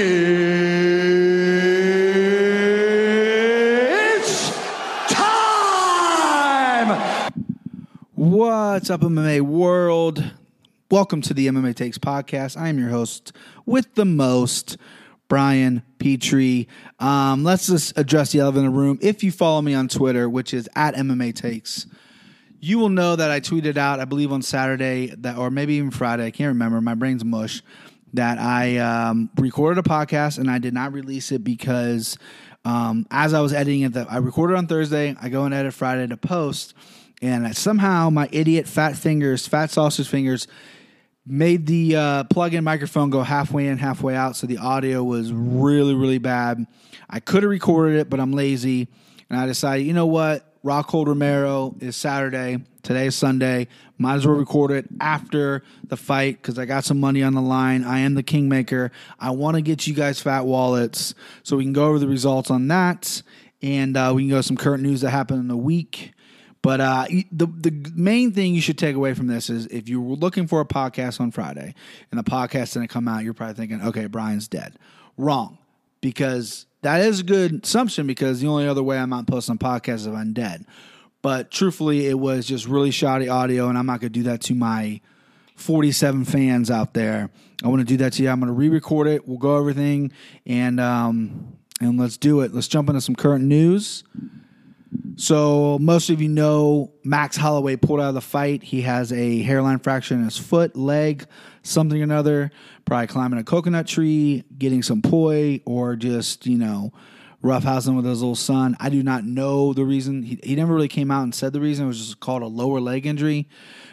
It's time! What's up, MMA world? Welcome to the MMA Takes podcast. I am your host with the most, Brian Petrie. Um, let's just address the elephant in the room. If you follow me on Twitter, which is at MMA Takes, you will know that I tweeted out, I believe on Saturday that, or maybe even Friday, I can't remember. My brain's mush. That I um, recorded a podcast and I did not release it because um, as I was editing it, I recorded on Thursday. I go and edit Friday to post, and somehow my idiot fat fingers, fat sausage fingers, made the uh, plug-in microphone go halfway in, halfway out, so the audio was really, really bad. I could have recorded it, but I'm lazy, and I decided, you know what? Rockhold Romero is Saturday. Today is Sunday. Might as well record it after the fight because I got some money on the line. I am the kingmaker. I want to get you guys fat wallets so we can go over the results on that, and uh, we can go some current news that happened in the week. But uh, the the main thing you should take away from this is if you were looking for a podcast on Friday and the podcast didn't come out, you're probably thinking, okay, Brian's dead. Wrong, because that is a good assumption because the only other way I'm not posting podcasts is if I'm dead. But truthfully, it was just really shoddy audio, and I'm not going to do that to my 47 fans out there. I want to do that to you. I'm going to re-record it. We'll go everything, and um, and let's do it. Let's jump into some current news. So most of you know Max Holloway pulled out of the fight. He has a hairline fracture in his foot, leg, something or another. Probably climbing a coconut tree, getting some poi, or just you know roughhousing with his little son. I do not know the reason. He, he never really came out and said the reason. It was just called a lower leg injury.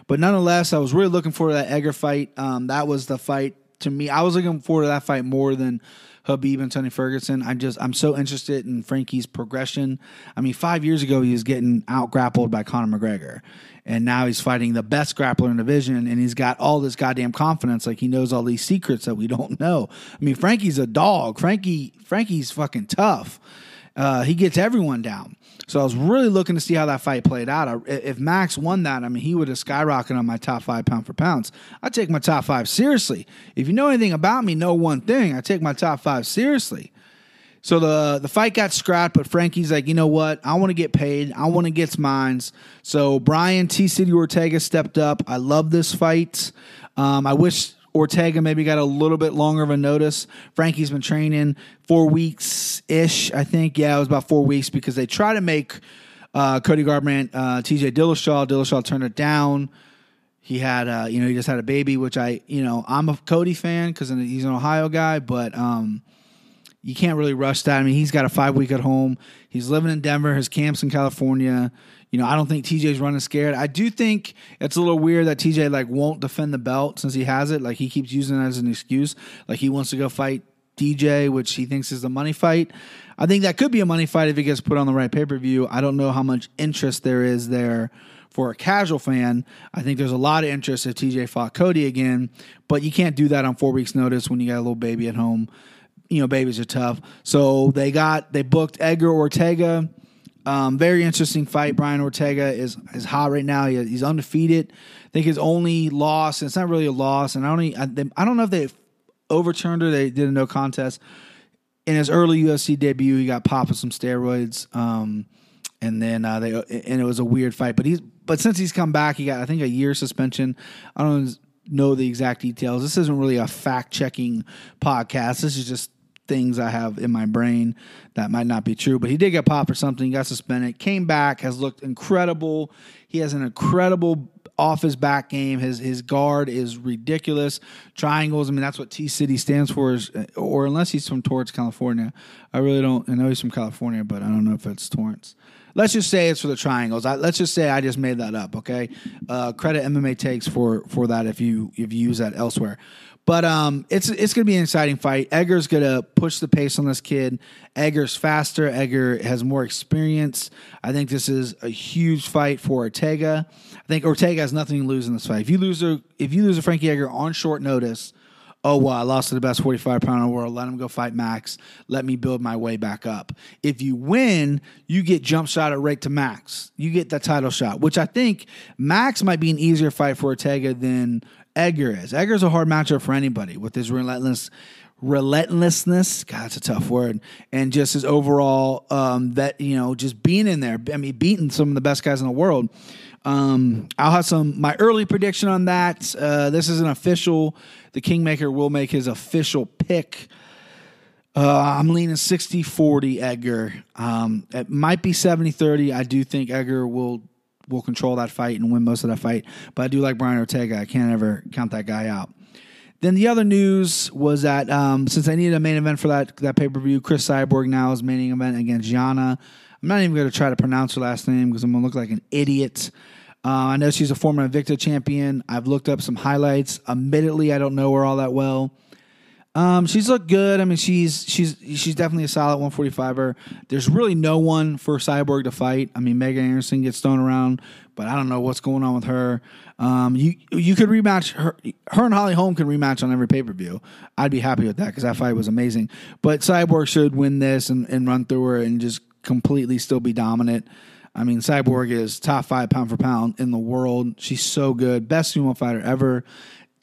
But nonetheless, I was really looking forward to that Edgar fight. Um, that was the fight to me. I was looking forward to that fight more than Khabib and Tony Ferguson. I just I'm so interested in Frankie's progression. I mean, five years ago he was getting out grappled by Conor McGregor, and now he's fighting the best grappler in the division, and he's got all this goddamn confidence, like he knows all these secrets that we don't know. I mean, Frankie's a dog. Frankie Frankie's fucking tough. Uh, he gets everyone down. So I was really looking to see how that fight played out. I, if Max won that, I mean, he would have skyrocketed on my top five pound for pounds. I take my top five seriously. If you know anything about me, know one thing: I take my top five seriously. So the the fight got scrapped, but Frankie's like, you know what? I want to get paid. I want to get mines. So Brian T City Ortega stepped up. I love this fight. Um, I wish Ortega maybe got a little bit longer of a notice. Frankie's been training four weeks ish, I think. Yeah, it was about four weeks because they try to make uh, Cody Garbrandt, uh, TJ Dillashaw. Dillashaw turned it down. He had, uh, you know, he just had a baby, which I, you know, I'm a Cody fan because he's an Ohio guy, but um, you can't really rush that. I mean, he's got a five week at home. He's living in Denver. His camp's in California. You know, I don't think TJ's running scared. I do think it's a little weird that TJ like won't defend the belt since he has it. Like he keeps using it as an excuse. Like he wants to go fight DJ, which he thinks is the money fight. I think that could be a money fight if it gets put on the right pay per view. I don't know how much interest there is there for a casual fan. I think there's a lot of interest if TJ fought Cody again, but you can't do that on four weeks' notice when you got a little baby at home. You know, babies are tough. So they got they booked Edgar Ortega. Um, very interesting fight. Brian Ortega is is hot right now. He, he's undefeated. I think his only loss. It's not really a loss, and I don't. I, they, I don't know if they overturned it. They did a no contest in his early UFC debut. He got popped with some steroids, um, and then uh, they and it was a weird fight. But he's but since he's come back, he got I think a year suspension. I don't know the exact details. This isn't really a fact checking podcast. This is just things I have in my brain that might not be true. But he did get popped for something, got suspended, came back, has looked incredible. He has an incredible off his back game. His his guard is ridiculous. Triangles. I mean, that's what T City stands for. Is, or unless he's from Torrance, California. I really don't. I know he's from California, but I don't know if it's Torrance. Let's just say it's for the triangles. I, let's just say I just made that up. Okay, uh, credit MMA takes for for that if you if you use that elsewhere. But um, it's it's gonna be an exciting fight. Edgar's gonna push the pace on this kid. Edgar's faster. Edgar has more experience. I think this is a huge fight for Ortega. I think Ortega has nothing to lose in this fight. If you lose a if you lose a Frankie Edgar on short notice, oh well, I lost to the best 45 pounder in the world. Let him go fight Max. Let me build my way back up. If you win, you get jump shot at right to Max. You get that title shot, which I think Max might be an easier fight for Ortega than Edgar is. Edgar's a hard matchup for anybody with his relentless relentlessness. God, that's a tough word. And just his overall um, that you know, just being in there. I mean, beating some of the best guys in the world. Um, I'll have some my early prediction on that. Uh, this is an official. The Kingmaker will make his official pick. Uh, I'm leaning 60 40 Edgar. Um, it might be 70 30. I do think Edgar will will control that fight and win most of that fight. But I do like Brian Ortega. I can't ever count that guy out. Then the other news was that um, since I needed a main event for that that pay per view, Chris Cyborg now is main event against Gianna. I'm not even going to try to pronounce her last name because I'm going to look like an idiot. Uh, I know she's a former Invicta champion. I've looked up some highlights. Admittedly, I don't know her all that well. Um, she's looked good. I mean, she's she's she's definitely a solid 145er. There's really no one for Cyborg to fight. I mean, Megan Anderson gets thrown around, but I don't know what's going on with her. Um, you you could rematch her. Her and Holly Holm can rematch on every pay per view. I'd be happy with that because that fight was amazing. But Cyborg should win this and, and run through her and just completely still be dominant. I mean, Cyborg is top five pound for pound in the world. She's so good, best sumo fighter ever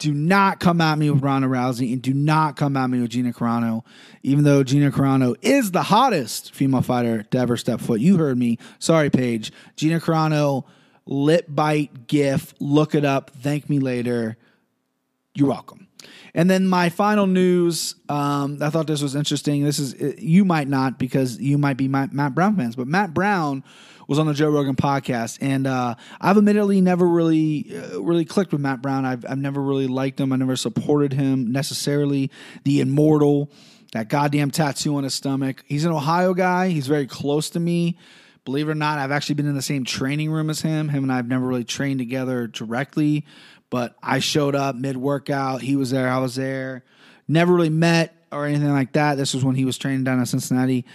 do not come at me with Ronda Rousey and do not come at me with Gina Carano, even though Gina Carano is the hottest female fighter to ever step foot. You heard me. Sorry, Paige. Gina Carano, lip bite gif. Look it up. Thank me later. You're welcome. And then my final news. Um, I thought this was interesting. This is you might not because you might be Matt Brown fans, but Matt Brown was on the Joe Rogan podcast, and uh, I've admittedly never really uh, really clicked with Matt Brown. I've I've never really liked him. I never supported him necessarily. The immortal, that goddamn tattoo on his stomach. He's an Ohio guy. He's very close to me. Believe it or not, I've actually been in the same training room as him. Him and I have never really trained together directly, but I showed up mid workout. He was there. I was there. Never really met or anything like that. This was when he was training down in Cincinnati.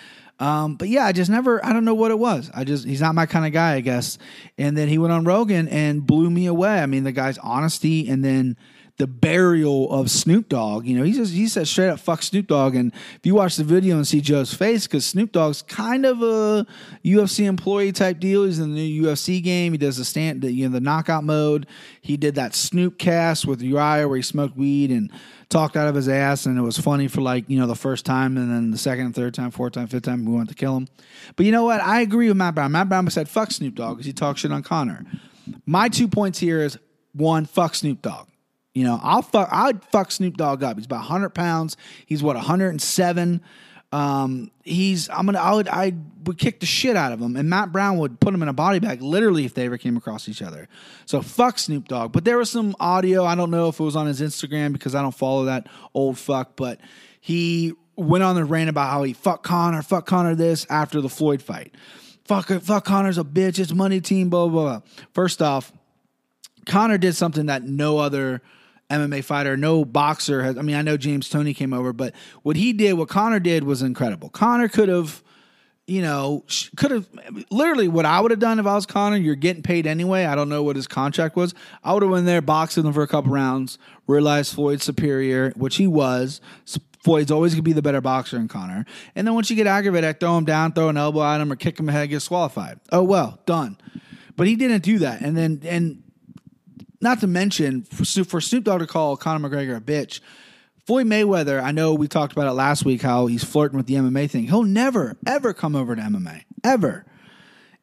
Um, but yeah, I just never, I don't know what it was. I just, he's not my kind of guy, I guess. And then he went on Rogan and blew me away. I mean, the guy's honesty and then the burial of Snoop Dogg. You know, he says he said straight up fuck Snoop Dogg. And if you watch the video and see Joe's face, because Snoop Dogg's kind of a UFC employee type deal. He's in the new UFC game. He does the stand, the, you know, the knockout mode. He did that Snoop cast with Uriah where he smoked weed and talked out of his ass, and it was funny for like you know the first time, and then the second, third time, fourth time, fifth time we wanted to kill him. But you know what? I agree with Matt Brown. Matt Brown said fuck Snoop Dogg because he talked shit on Conor. My two points here is one, fuck Snoop Dogg. You know, I'll fuck. I'd fuck Snoop Dogg up. He's about 100 pounds. He's what 107. Um, he's. I'm gonna. I would. I would kick the shit out of him, and Matt Brown would put him in a body bag, literally, if they ever came across each other. So fuck Snoop Dogg. But there was some audio. I don't know if it was on his Instagram because I don't follow that old fuck. But he went on the rant about how he fuck Conor, fuck Conor this after the Floyd fight. Fuck, fuck Conor's a bitch. It's money team. Blah blah blah. First off, Conor did something that no other MMA fighter, no boxer has. I mean, I know James Toney came over, but what he did, what Conor did, was incredible. Conor could have, you know, could have literally what I would have done if I was Conor. You're getting paid anyway. I don't know what his contract was. I would have went there, boxed him for a couple rounds, realized Floyd's superior, which he was. Floyd's always gonna be the better boxer than Conor. And then once you get aggravated, I throw him down, throw an elbow at him, or kick him ahead, get disqualified. Oh well, done. But he didn't do that. And then and not to mention for, Snoop Dogg to call Conor McGregor a bitch. Floyd Mayweather, I know we talked about it last week how he's flirting with the MMA thing. He'll never ever come over to MMA ever.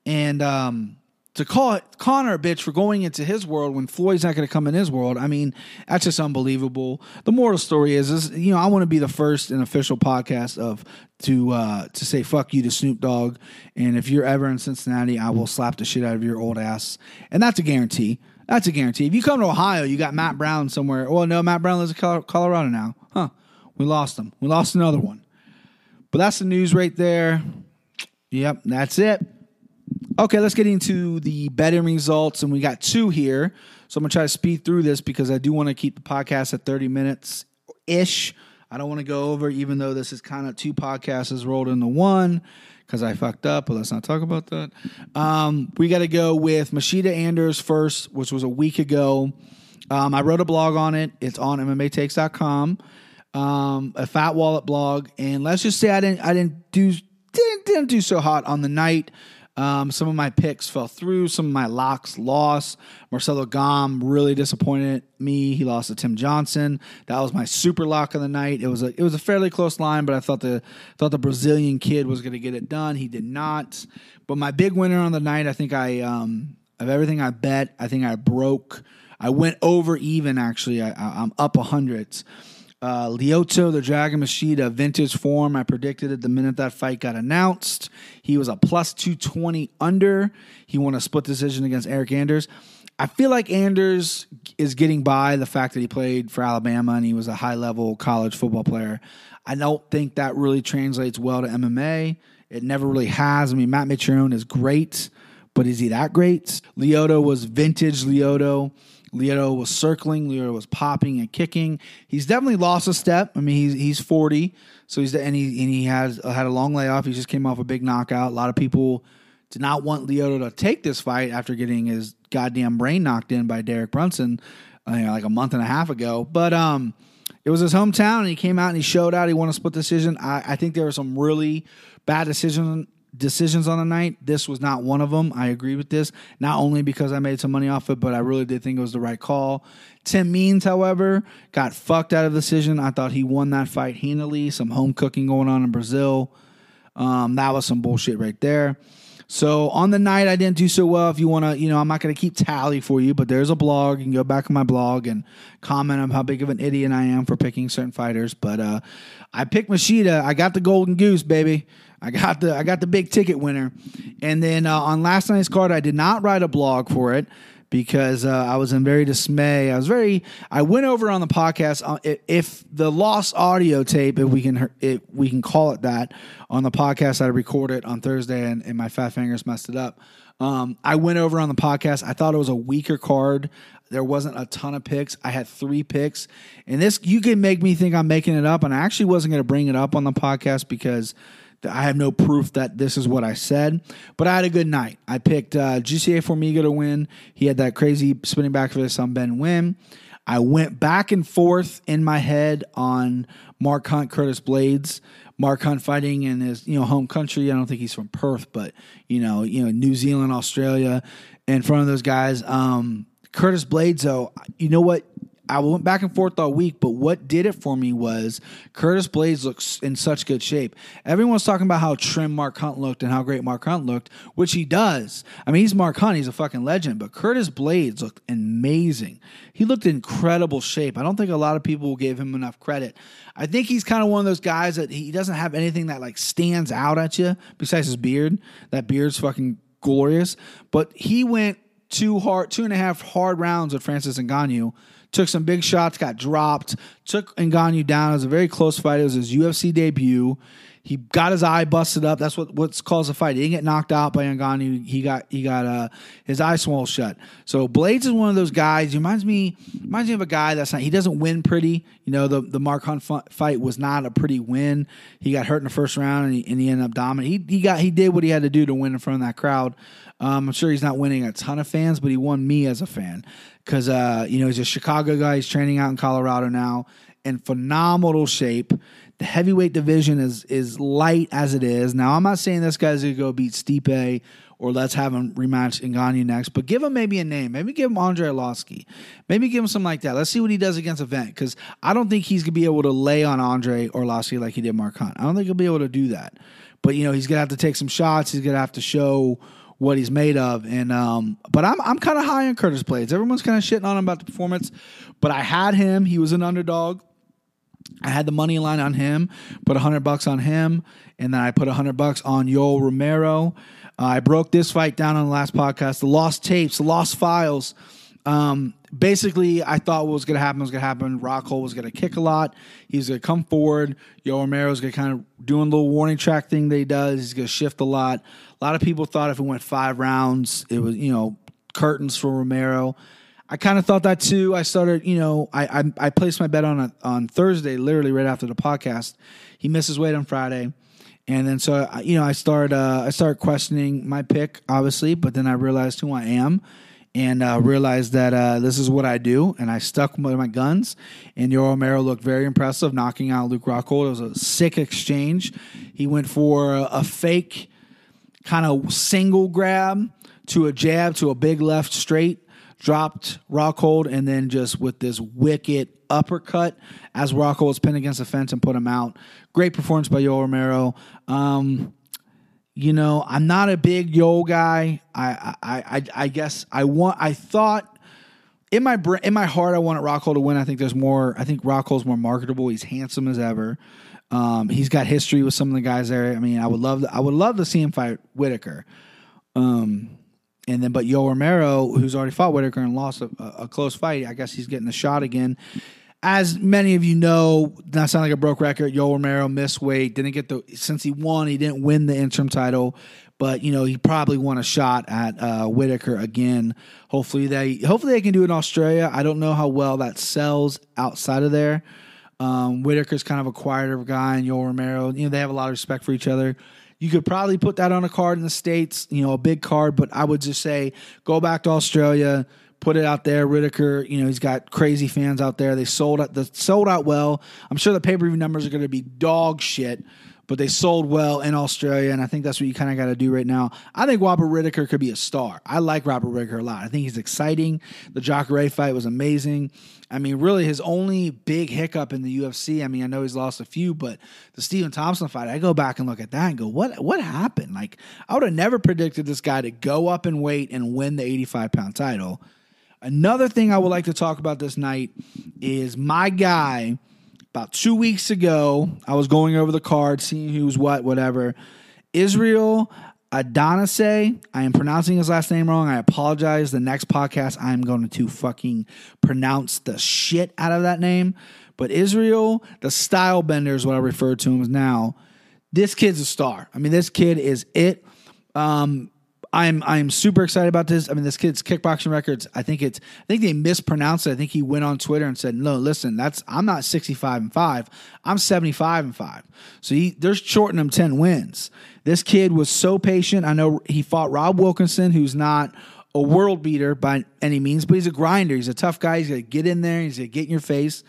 And um, to call Conor a bitch for going into his world when Floyd's not going to come in his world, I mean, that's just unbelievable. The moral story is, is you know, I want to be the first and official podcast of to uh, to say fuck you to Snoop Dogg, and if you're ever in Cincinnati, I will slap the shit out of your old ass, and that's a guarantee. That's a guarantee. If you come to Ohio, you got Matt Brown somewhere. Well, no, Matt Brown lives in Colorado now. Huh. We lost him. We lost another one. But that's the news right there. Yep, that's it. Okay, let's get into the betting results. And we got two here. So I'm going to try to speed through this because I do want to keep the podcast at 30 minutes ish. I don't want to go over, even though this is kind of two podcasts rolled into one because I fucked up, but let's not talk about that. Um, we got to go with Machida Anders first, which was a week ago. Um, I wrote a blog on it. It's on MMAtakes.com, um, a Fat Wallet blog, and let's just say I didn't I didn't do didn't, didn't do so hot on the night. Um, some of my picks fell through. Some of my locks lost. Marcelo Golm really disappointed me. He lost to Tim Johnson. That was my super lock of the night. It was a it was a fairly close line, but I thought the thought the Brazilian kid was going to get it done. He did not. But my big winner on the night, I think I um, of everything I bet, I think I broke. I went over even actually. I, I'm up a hundreds. Uh, Lyoto, the Dragon Machida, vintage form. I predicted it the minute that fight got announced. He was a plus 220 under. He won a split decision against Eryk Anders. I feel like Anders is getting by the fact that he played for Alabama and he was a high level college football player. I don't think that really translates well to MMA. It never really has. I mean, Matt Mitrione is great, but is he that great? Lyoto was vintage Lyoto. Leo was circling, Leo was popping and kicking. He's definitely lost a step. I mean, he's he's 40, so he's and he and he has had a long layoff. He just came off a big knockout. A lot of people did not want Leo to take this fight after getting his goddamn brain knocked in by Derek Brunson uh, you know, like a month and a half ago. But um, it was his hometown, and he came out and he showed out. He won a split decision. I, I think there were some really bad decisions decisions on the night. This was not one of them. I agree with this. Not only because I made some money off it, but I really did think it was the right call. Tim Means, however, got fucked out of the decision. I thought he won that fight handily. Some home cooking going on in Brazil. Um, that was some bullshit right there. So on the night, I didn't do so well. If you want to, you know, I'm not going to keep tally for you, but there's a blog. You can go back on my blog and comment on how big of an idiot I am for picking certain fighters. But uh, I picked Machida. I got the golden goose, baby. I got the I got the big ticket winner, and then uh, on last night's card, I did not write a blog for it because uh, I was in very dismay. I was very. I went over on the podcast uh, if the lost audio tape, if we can, if we can call it that, on the podcast I recorded on Thursday, and, and my fat fingers messed it up. Um, I went over on the podcast. I thought it was a weaker card. There wasn't a ton of picks. I had three picks, and this you can make me think I'm making it up, and I actually wasn't going to bring it up on the podcast because I have no proof that this is what I said, but I had a good night. I picked uh, Jussier Formiga to win. He had that crazy spinning back fist on Ben Nguyen. I went back and forth in my head on Mark Hunt, Curtis Blaydes. Mark Hunt fighting in his you know home country. I don't think he's from Perth, but you know you know New Zealand, Australia, in front of those guys. Um, Curtis Blaydes, though, you know what? I went back and forth all week, but what did it for me was Curtis Blaydes looks in such good shape. Everyone's talking about how trim Mark Hunt looked and how great Mark Hunt looked, which he does. I mean, he's Mark Hunt, he's a fucking legend, but Curtis Blaydes looked amazing. He looked in incredible shape. I don't think a lot of people gave him enough credit. I think he's kind of one of those guys that he doesn't have anything that like stands out at you besides his beard. That beard's fucking glorious, but he went two hard, two and a half hard rounds with Francis Ngannou took some big shots, got dropped, took Ngannou down. It was a very close fight. It was his UFC debut. He got his eye busted up. That's what what's caused the fight. He didn't get knocked out by Ngannou. He got he got uh, his eye swelled shut. So Blaydes is one of those guys. He reminds me reminds me of a guy that's not. He doesn't win pretty. You know the the Mark Hunt fight was not a pretty win. He got hurt in the first round and he, and he ended up dominating. He he got he did what he had to do to win in front of that crowd. Um, I'm sure he's not winning a ton of fans, but he won me as a fan because uh, you know he's a Chicago guy. He's training out in Colorado now, in phenomenal shape. The heavyweight division is is light as it is. Now I'm not saying this guy's gonna go beat Stipe or let's have him rematch Ngannou next, but give him maybe a name. Maybe give him Andrei Arlovsky. Maybe give him something like that. Let's see what he does against Event because I don't think he's gonna be able to lay on Andrei Arlovsky like he did Mark Hunt. I don't think he'll be able to do that. But you know he's gonna have to take some shots. He's gonna have to show what he's made of. And um, but I'm I'm kind of high on Curtis Blaydes. Everyone's kind of shitting on him about the performance, but I had him. He was an underdog. I had the money line on him, put a hundred bucks on him, and then I put a hundred bucks on Yoel Romero. Uh, I broke this fight down on the last podcast. The lost tapes, the lost files. Um, basically, I thought what was going to happen was going to happen. Rockhold was going to kick a lot. He's going to come forward. Yoel Romero's going to kind of doing a little warning track thing that he does. He's going to shift a lot. A lot of people thought if it went five rounds, it was, you know, curtains for Romero. I kind of thought that too. I started, you know, I, I, I placed my bet on a, on Thursday, literally right after the podcast. He misses weight on Friday, and then so you know I started uh, I started questioning my pick, obviously, but then I realized who I am, and uh, realized that uh, this is what I do, and I stuck with my guns. And Yoel Romero looked very impressive, knocking out Luke Rockhold. It was a sick exchange. He went for a, a fake kind of single grab to a jab to a big left straight, dropped Rockhold, and then just with this wicked uppercut as Rockhold was pinned against the fence and put him out. Great performance by Yoel Romero. Um, you know, I'm not a big Yoel guy. I, I, I, I guess I want. I thought in my in my heart, I wanted Rockhold to win. I think there's more. I think Rockhold's more marketable. He's handsome as ever. Um, he's got history with some of the guys there. I mean, I would love. To, I would love to see him fight Whittaker. Um, and then, but Yo Romero, who's already fought Whittaker and lost a, a close fight, I guess he's getting a shot again. As many of you know, not sound like a broke record. Yo Romero missed weight, didn't get the since he won, he didn't win the interim title, but you know he probably won a shot at uh, Whittaker again. Hopefully they, hopefully they can do it in Australia. I don't know how well that sells outside of there. Um, Whittaker's kind of a quieter guy, and Yo Romero, you know, they have a lot of respect for each other. You could probably put that on a card in the States, you know, a big card, but I would just say go back to Australia, put it out there. Whittaker, you know, he's got crazy fans out there. They sold out the sold out well. I'm sure the pay-per-view numbers are gonna be dog shit but they sold well in Australia, and I think that's what you kind of got to do right now. I think Robert Whittaker could be a star. I like Robert Whittaker a lot. I think he's exciting. The Jacare fight was amazing. I mean, really, his only big hiccup in the UFC. I mean, I know he's lost a few, but the Stephen Thompson fight, I go back and look at that and go, what what happened? Like, I would have never predicted this guy to go up in weight and win the 85 pound title. Another thing I would like to talk about this night is my guy about two weeks ago, I was going over the card, seeing who's what, whatever. Israel Adonise. I am pronouncing his last name wrong. I apologize. The next podcast, I'm going to fucking pronounce the shit out of that name. But Israel, the style bender is what I refer to him as now. This kid's a star. I mean, this kid is it. Um, I'm I'm super excited about this. I mean, this kid's kickboxing records. I think it's. I think they mispronounced it. I think he went on Twitter and said, "No, listen, that's I'm not 65 and five. I'm 75 and five. So he, they're shorting him 10 wins. This kid was so patient. I know he fought Rob Wilkinson, who's not a world beater by any means, but he's a grinder. He's a tough guy. He's gonna get in there. He's gonna get in your face.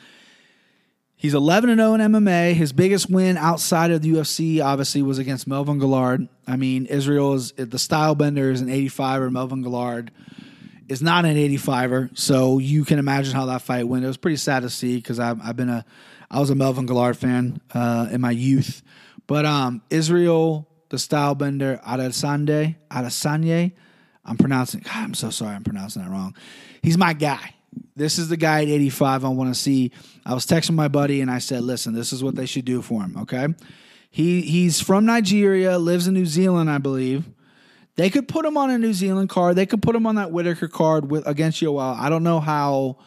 He's 11 and 0 in MMA. His biggest win outside of the UFC, obviously, was against Melvin Guillard. I mean, Israel is the style bender is an 85er. Melvin Guillard is not an 85er. So you can imagine how that fight went. It was pretty sad to see because I've, I've, been a, I was a Melvin Guillard fan uh, in my youth. But um, Israel, the style bender, Adesanya, Adesanya, I'm pronouncing. God, I'm so sorry. I'm pronouncing that wrong. He's my guy this is the guy at 85 I want to see. I was texting my buddy and I said, listen, this is what they should do for him, okay? He he's from Nigeria, lives in New Zealand, I believe. They could put him on a New Zealand card. They could put him on that Whittaker card with against Yoel. I don't know how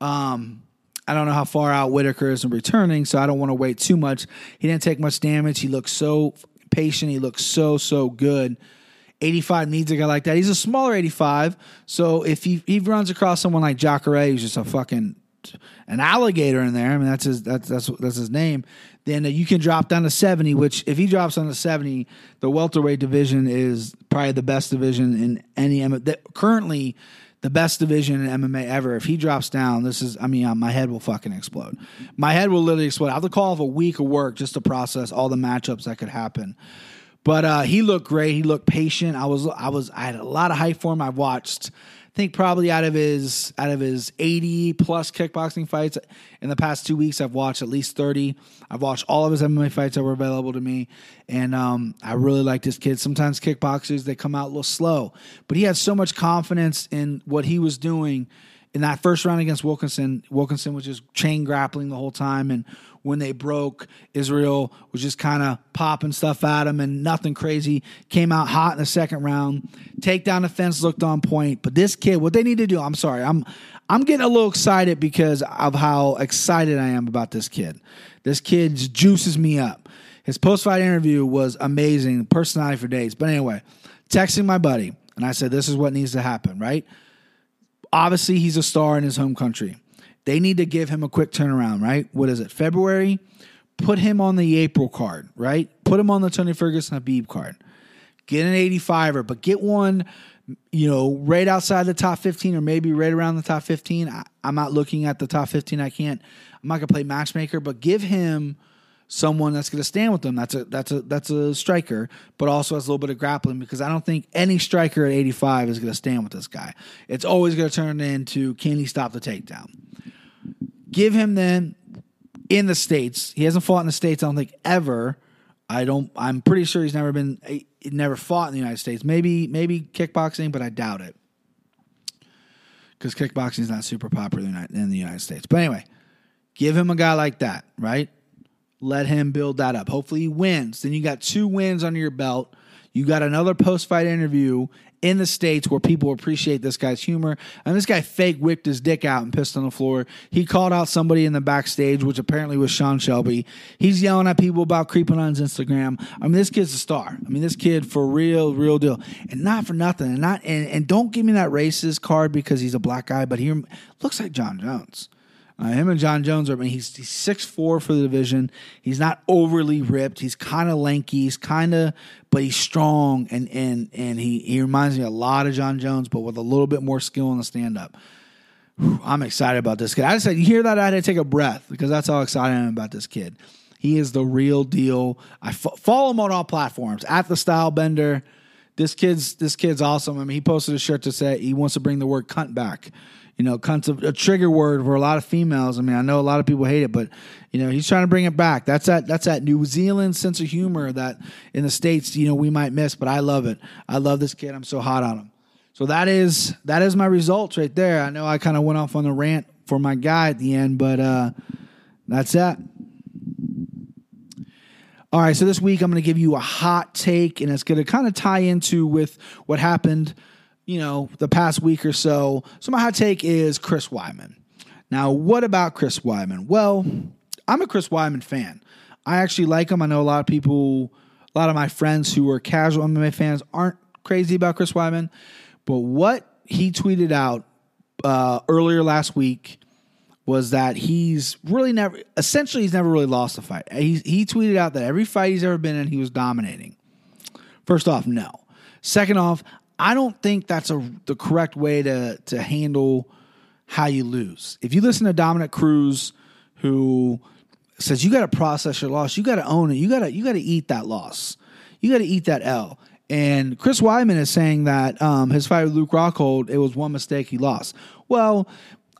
um I don't know how far out Whittaker is in returning, so I don't want to wait too much. He didn't take much damage. He looks so patient. He looks so, so good. 85 needs a guy like that. He's a smaller 85. So if he, he runs across someone like Jacare, who's just a fucking an alligator in there, I mean that's his that's that's that's his name. Then uh, you can drop down to 70. Which if he drops down to 70, the welterweight division is probably the best division in any MMA. Currently, the best division in MMA ever. If he drops down, this is I mean uh, my head will fucking explode. My head will literally explode. I have to call off a week of work just to process all the matchups that could happen. But uh, he looked great. He looked patient. I was I was I had a lot of hype for him. I watched I think probably out of his out of his 80 plus kickboxing fights in the past two weeks, I've watched at least 30. I've watched all of his MMA fights that were available to me, and um, I really like this kid. Sometimes kickboxers they come out a little slow, but he had so much confidence in what he was doing in that first round against Wilkinson. Wilkinson was just chain grappling the whole time, and when they broke. Israel was just kind of popping stuff at him and nothing crazy. Came out hot in the second round. Takedown defense looked on point. But this kid, what they need to do, I'm sorry, I'm I'm getting a little excited because of how excited I am about this kid. This kid juices me up. His post fight interview was amazing, personality for days. But anyway, texting my buddy, and I said, This is what needs to happen, right? Obviously, he's a star in his home country. They need to give him a quick turnaround, right? What is it? February? Put him on the April card, right? Put him on the Tony Ferguson Khabib card. Get an 85er, but get one, you know, right outside the top 15 or maybe right around the top 15. I, am not looking at the top 15. I can't, I'm not going to play matchmaker, but give him someone that's going to stand with them. That's a that's a that's a striker, but also has a little bit of grappling because I don't think any striker at 85 is going to stand with this guy. It's always going to turn into can he stop the takedown? Give him then in the states. He hasn't fought in the states. I don't think ever. I don't. I'm pretty sure he's never been. He never fought in the United States. Maybe maybe kickboxing, but I doubt it because kickboxing is not super popular in the United States. But anyway, give him a guy like that, right? Let him build that up. Hopefully he wins. Then you got two wins under your belt. You got another post fight interview in the States where people appreciate this guy's humor. And this guy fake whipped his dick out and pissed on the floor. He called out somebody in the backstage, which apparently was Sean Shelby. He's yelling at people about creeping on his Instagram. I mean, this kid's a star. I mean, this kid for real, real deal. And not for nothing. And not and, and don't give me that racist card because he's a black guy, but he looks like Jon Jones. Uh, him and Jon Jones are. I mean, he's he's six four for the division. He's not overly ripped. He's kind of lanky. He's kind of, but he's strong and and and he he reminds me a lot of Jon Jones, but with a little bit more skill in the stand up. I'm excited about this kid. I just said, you hear that? I had to take a breath because that's how excited I am about this kid. He is the real deal. I fo- follow him on all platforms at the Style Bender. This kid's this kid's awesome. I mean, he posted a shirt to say he wants to bring the word cunt back you know, a, a trigger word for a lot of females. I mean, I know a lot of people hate it, but you know, he's trying to bring it back. That's that that's that New Zealand sense of humor that in the states, you know, we might miss. But I love it. I love this kid. I'm so hot on him. So that is that is my results right there. I know I kind of went off on the rant for my guy at the end, but uh, that's that. All right, so this week I'm going to give you a hot take, and it's going to kind of tie into with what happened you know, the past week or so. So my hot take is Chris Weidman. Now, what about Chris Weidman? Well, I'm a Chris Weidman fan. I actually like him. I know a lot of people, a lot of my friends who are casual MMA fans aren't crazy about Chris Weidman. But what he tweeted out uh, earlier last week was that he's really never, essentially, he's never really lost a fight. He, he tweeted out that every fight he's ever been in, he was dominating. First off, no. Second off, I don't think that's a the correct way to to handle how you lose. If you listen to Dominick Cruz, who says you got to process your loss, you got to own it, you got to you got to eat that loss, you got to eat that L. And Chris Weidman is saying that um, his fight with Luke Rockhold, it was one mistake he lost. Well,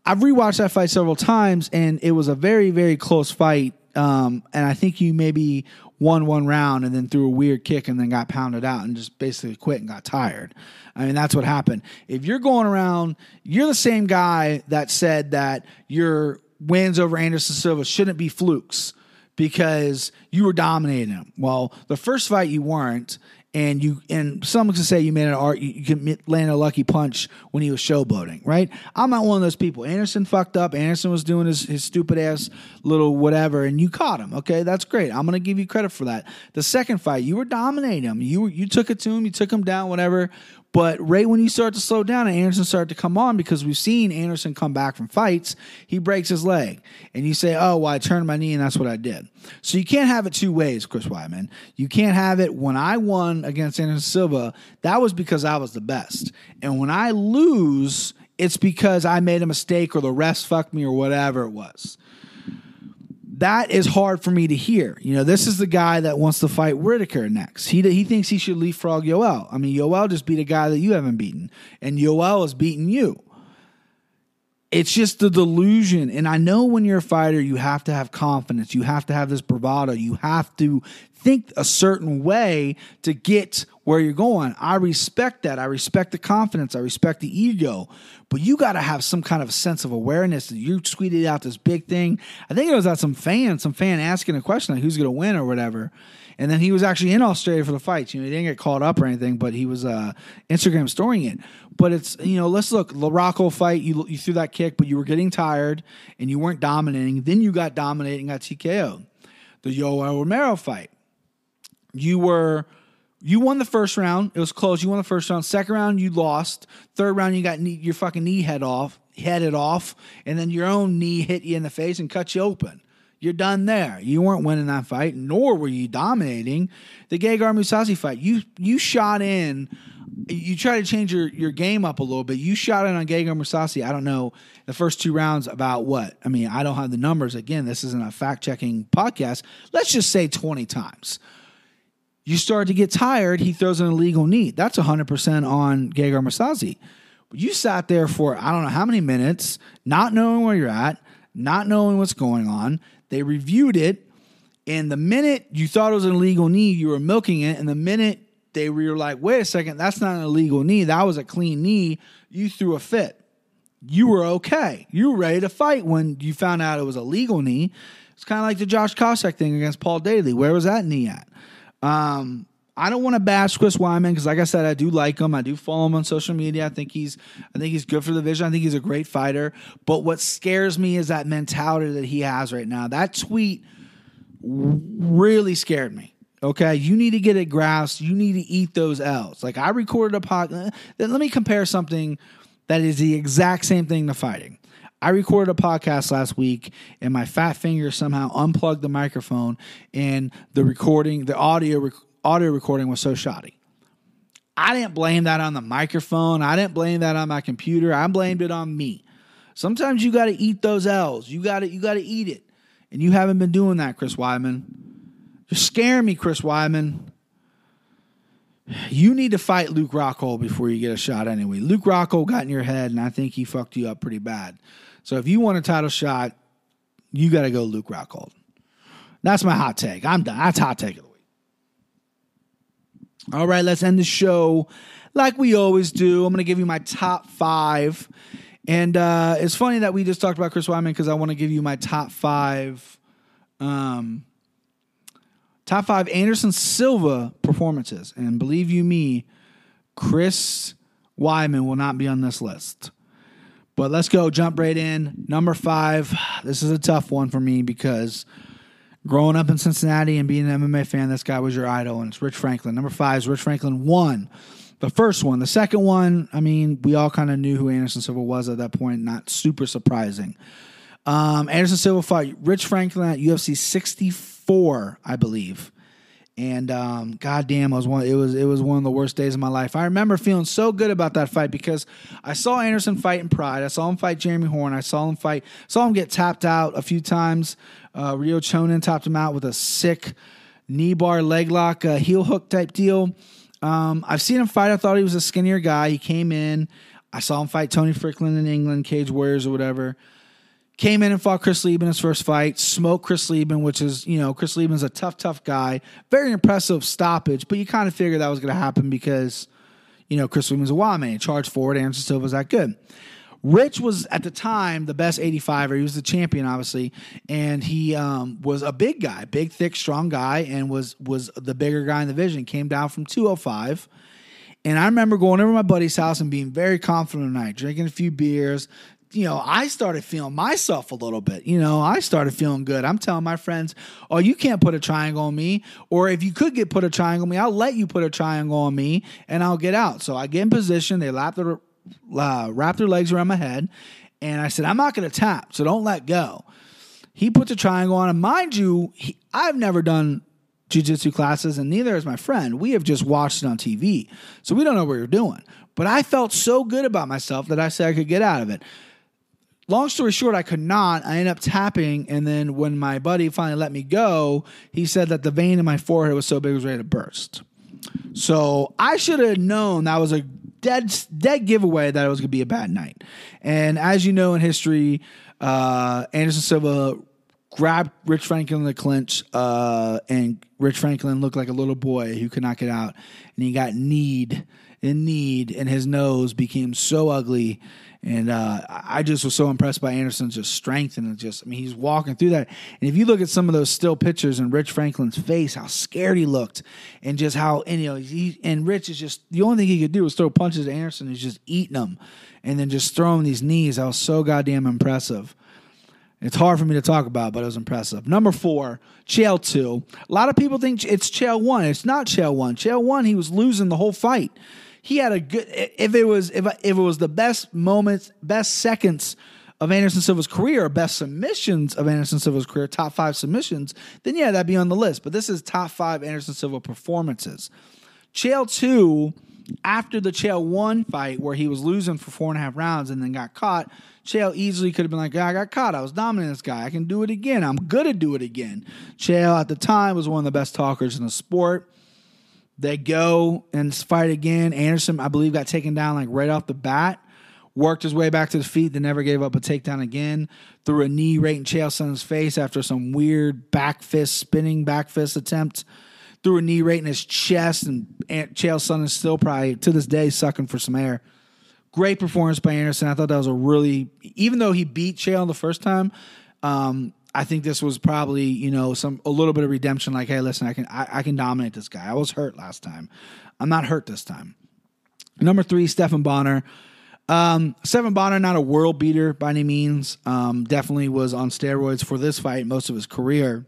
I've rewatched that fight several times, and it was a very very close fight. Um, and I think you maybe won one round and then threw a weird kick and then got pounded out and just basically quit and got tired. I mean, that's what happened. If you're going around, you're the same guy that said that your wins over Anderson Silva shouldn't be flukes because you were dominating him. Well, the first fight you weren't, and you and someone can say you made an art you, you can land a lucky punch when he was showboating, right? I'm not one of those people. Anderson fucked up. Anderson was doing his, his stupid ass little whatever, and you caught him. Okay, that's great. I'm gonna give you credit for that. The second fight, you were dominating him. You you took it to him. You took him down. Whatever. But right when you start to slow down and Anderson started to come on, because we've seen Anderson come back from fights, he breaks his leg. And you say, oh, well, I turned my knee and that's what I did. So you can't have it two ways, Chris Weidman. You can't have it when I won against Anderson Silva, that was because I was the best. And when I lose, it's because I made a mistake or the refs fucked me or whatever it was that is hard for me to hear. You know, this is the guy that wants to fight Whittaker next. He he thinks he should leapfrog Yoel. I mean, Yoel just beat a guy that you haven't beaten, and Yoel has beaten you. It's just the delusion. And I know when you're a fighter, you have to have confidence. You have to have this bravado. You have to think a certain way to get where you're going. I respect that. I respect the confidence. I respect the ego. But you got to have some kind of sense of awareness you tweeted out this big thing. I think it was at some fan, some fan asking a question like who's going to win or whatever. And then he was actually in Australia for the fights. You know, he didn't get called up or anything, but he was uh, Instagram storing it. But it's you know, let's look. The Rocco fight, you you threw that kick, but you were getting tired and you weren't dominating. Then you got dominating, got TKO. The Yoel Romero fight, you were you won the first round. It was close. You won the first round. Second round, you lost. Third round, you got knee, your fucking knee head off, headed off, and then your own knee hit you in the face and cut you open. You're done there. You weren't winning that fight, nor were you dominating the Gegard Mousasi fight. You you shot in you try to change your, your game up a little bit. You shot in on Gegard Mousasi. I don't know the first two rounds about what. I mean, I don't have the numbers. Again, this isn't a fact checking podcast. Let's just say twenty times. You start to get tired. He throws an illegal knee. That's hundred percent on Gegard Mousasi. You sat there for I don't know how many minutes, not knowing where you're at, not knowing what's going on. They reviewed it, and the minute you thought it was an illegal knee, you were milking it, and the minute they were like, wait a second, that's not an illegal knee. That was a clean knee. You threw a fit. You were okay. You were ready to fight when you found out it was a legal knee. It's kind of like the Josh Koscheck thing against Paul Daley. Where was that knee at? Um, I don't want to bash Chris Weidman because, like I said, I do like him. I do follow him on social media. I think he's, I think he's good for the vision. I think he's a great fighter. But what scares me is that mentality that he has right now. That tweet really scared me. Okay, you need to get it grasped. You need to eat those L's. Like I recorded a podcast. Let me compare something that is the exact same thing to fighting. I recorded a podcast last week, and my fat finger somehow unplugged the microphone, and the recording, the audio rec- audio recording was so shoddy. I didn't blame that on the microphone. I didn't blame that on my computer. I blamed it on me. Sometimes you got to eat those L's. You got to you got to eat it, and you haven't been doing that, Chris Weidman. You're scaring me, Chris Weidman. You need to fight Luke Rockhold before you get a shot anyway. Luke Rockhold got in your head, and I think he fucked you up pretty bad. So if you want a title shot, you got to go Luke Rockhold. That's my hot take. I'm done. That's hot take of the week. All right, let's end the show like we always do. I'm going to give you my top five. And uh, it's funny that we just talked about Chris Weidman because I want to give you my top five um, Top five Anderson Silva performances. And believe you me, Chris Weidman will not be on this list. But let's go, jump right in. Number five. This is a tough one for me because growing up in Cincinnati and being an MMA fan, this guy was your idol, and it's Rich Franklin. Number five is Rich Franklin one. The first one. The second one, I mean, we all kind of knew who Anderson Silva was at that point, not super surprising. Um, Anderson Silva fought Rich Franklin at UFC 64, I believe. And um, goddamn, was one. It was it was one of the worst days of my life. I remember feeling so good about that fight because I saw Anderson fight in Pride. I saw him fight Jeremy Horn. I saw him fight. Saw him get tapped out a few times. Uh, Ryo Chonan tapped him out with a sick knee bar leg lock, uh, heel hook type deal. Um, I've seen him fight. I thought he was a skinnier guy. He came in. I saw him fight Tony Fryklund in England, Cage Warriors or whatever. Came in and fought Chris Leben in his first fight, smoked Chris Leben, which is, you know, Chris Leben's a tough, tough guy. Very impressive stoppage, but you kind of figured that was going to happen because, you know, Chris Leben's a wild man. Charged forward, Anderson Silva was that good. Rich was at the time the best 85er. He was the champion, obviously, and he um, was a big guy, big, thick, strong guy, and was was the bigger guy in the division. Came down from 205. And I remember going over to my buddy's house and being very confident tonight, drinking a few beers, you know, I started feeling myself a little bit. You know, I started feeling good. I'm telling my friends, "Oh, you can't put a triangle on me." Or if you could get put a triangle on me, I'll let you put a triangle on me, and I'll get out. So I get in position. They lap their uh, wrap their legs around my head, and I said, "I'm not going to tap, so don't let go." He puts a triangle on, and mind you, he, I've never done jiu-jitsu classes and neither has my friend we have just watched it on tv so we don't know what we're doing but i felt so good about myself that i said i could get out of it long story short, I could not. I ended up tapping, and then when my buddy finally let me go, he said that the vein in my forehead was so big it was ready to burst. So I should have known that was a dead dead giveaway that it was going to be a bad night. And as you know in history, uh, Anderson Silva grabbed Rich Franklin in the clinch, uh, and Rich Franklin looked like a little boy who could not get out, and he got kneed in need, and his nose became so ugly and uh, I just was so impressed by Anderson's just strength and just, I mean, he's walking through that. And if you look at some of those still pictures in Rich Franklin's face, how scared he looked, and just how, and you know, he and Rich is just the only thing he could do was throw punches at Anderson. He's just eating them, and then just throwing these knees. That was so goddamn impressive. It's hard for me to talk about, but it was impressive. Number four, Chael 2. A lot of people think it's Chael 1. It's not Chael 1. Chael 1, he was losing the whole fight he had a good. If it was if if it was the best moments, best seconds of Anderson Silva's career, best submissions of Anderson Silva's career, top five submissions, then yeah, that'd be on the list. But this is top five Anderson Silva performances. Chael two after the Chael one fight where he was losing for four and a half rounds and then got caught, Chael easily could have been like, I got caught. I was dominating this guy. I can do it again. I'm to do it again. Chael at the time was one of the best talkers in the sport. They go and fight again. Anderson, I believe, got taken down like right off the bat. Worked his way back to the feet, then never gave up a takedown again. Threw a knee right in Chael Sonnen's face after some weird back fist, spinning back fist attempt. Threw a knee right in his chest, and Chael Sonnen is still probably to this day sucking for some air. Great performance by Anderson. I thought that was a really, even though he beat Chael the first time, um, I think this was probably you know some a little bit of redemption. Like, hey, listen, I can I, I can dominate this guy. I was hurt last time. I'm not hurt this time. Number three, Stephan Bonnar. Um, Stephan Bonnar, not a world beater by any means. Um, definitely was on steroids for this fight most of his career.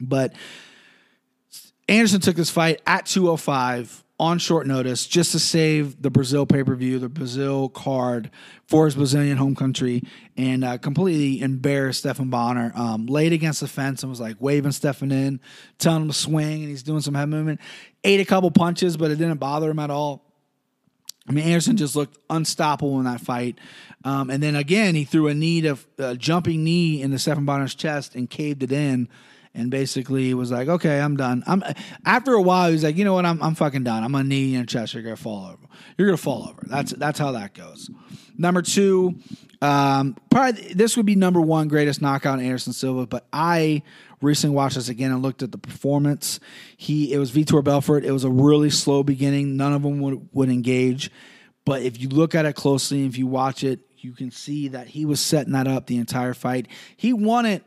But Anderson took this fight at 205 on short notice just to save the Brazil pay per view, the Brazil card for his Brazilian home country, and uh, completely embarrassed Stephan Bonnar. Um, laid against the fence and was like waving Stephan in, telling him to swing, and he's doing some head movement. Ate a couple punches, but it didn't bother him at all. I mean, Anderson just looked unstoppable in that fight. Um, and then again, he threw a knee to a jumping knee in the Stephan Bonnar's chest and caved it in and basically was like, "Okay, I'm done." I'm after a while, he's like, "You know what? I'm I'm fucking done. I'm gonna knee in your chest. You're gonna fall over. You're gonna fall over." That's that's how that goes. Number two, um, probably this would be number one greatest knockout Anderson Silva, but I recently watched this again and looked at the performance. He it was Vitor Belfort. It was a really slow beginning. None of them would would engage, but if you look at it closely, if you watch it, you can see that he was setting that up the entire fight. He won it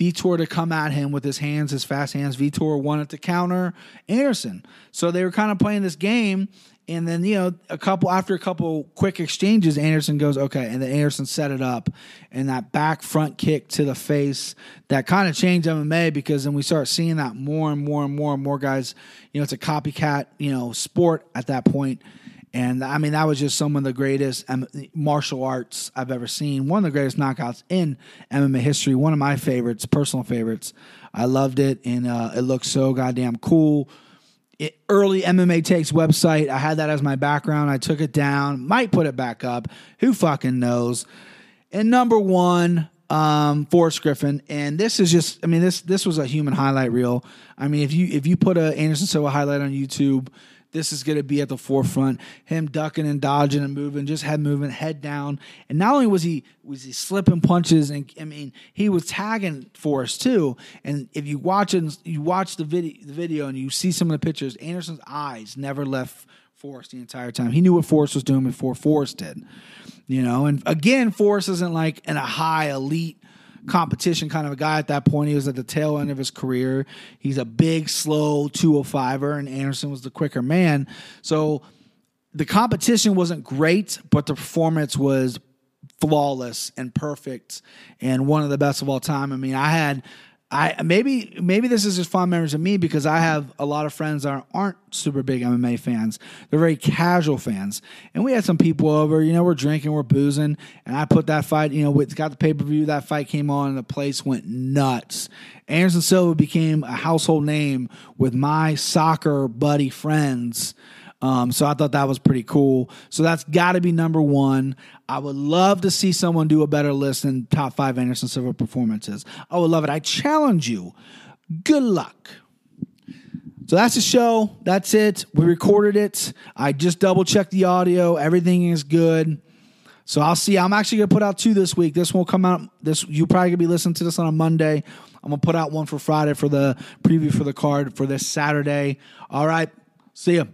Vitor to come at him with his hands, his fast hands. Vitor wanted to counter Anderson. So they were kind of playing this game. And then, you know, a couple after a couple quick exchanges, Anderson goes, okay. And then Anderson set it up. And that back front kick to the face that kind of changed MMA because then we start seeing that more and more and more and more guys, you know, it's a copycat, you know, sport at that point. And I mean, that was just some of the greatest martial arts I've ever seen. One of the greatest knockouts in MMA history. One of my favorites, personal favorites. I loved it, and uh, it looked so goddamn cool. It, early MMA Takes website. I had that as my background. I took it down. Might put it back up. Who fucking knows? And number one, um, Forrest Griffin, and this is just. I mean, this this was a human highlight reel. I mean, if you if you put a Anderson Silva highlight on YouTube this is going to be at the forefront. Him ducking and dodging and moving, just head moving, head down. And not only was he was he slipping punches, and I mean he was tagging Forrest too. And if you watch it, you watch the video, the video, and you see some of the pictures. Anderson's eyes never left Forrest the entire time. He knew what Forrest was doing before Forrest did. You know, and again, Forrest isn't like in a high elite competition kind of a guy at that point. He was at the tail end of his career. He's a big, slow 205er, and Anderson was the quicker man. So the competition wasn't great, but the performance was flawless and perfect and one of the best of all time. I mean, I had I maybe maybe this is just fond memories of me because I have a lot of friends that aren't super big MMA fans. They're very casual fans, and we had some people over. You know, we're drinking, we're boozing, and I put that fight. You know, we got the pay per view. That fight came on, and the place went nuts. Anderson Silva became a household name with my soccer buddy friends um, so I thought that was pretty cool. So that's got to be number one. I would love to see someone do a better list than top five Anderson Silva performances. I would love it. I challenge you. Good luck. So that's the show. That's it. We recorded it. I just double checked the audio. Everything is good. So I'll see. I'm actually gonna put out two this week. This will come out. This you probably gonna be listening to this on a Monday. I'm gonna put out one for Friday for the preview for the card for this Saturday. All right. See ya.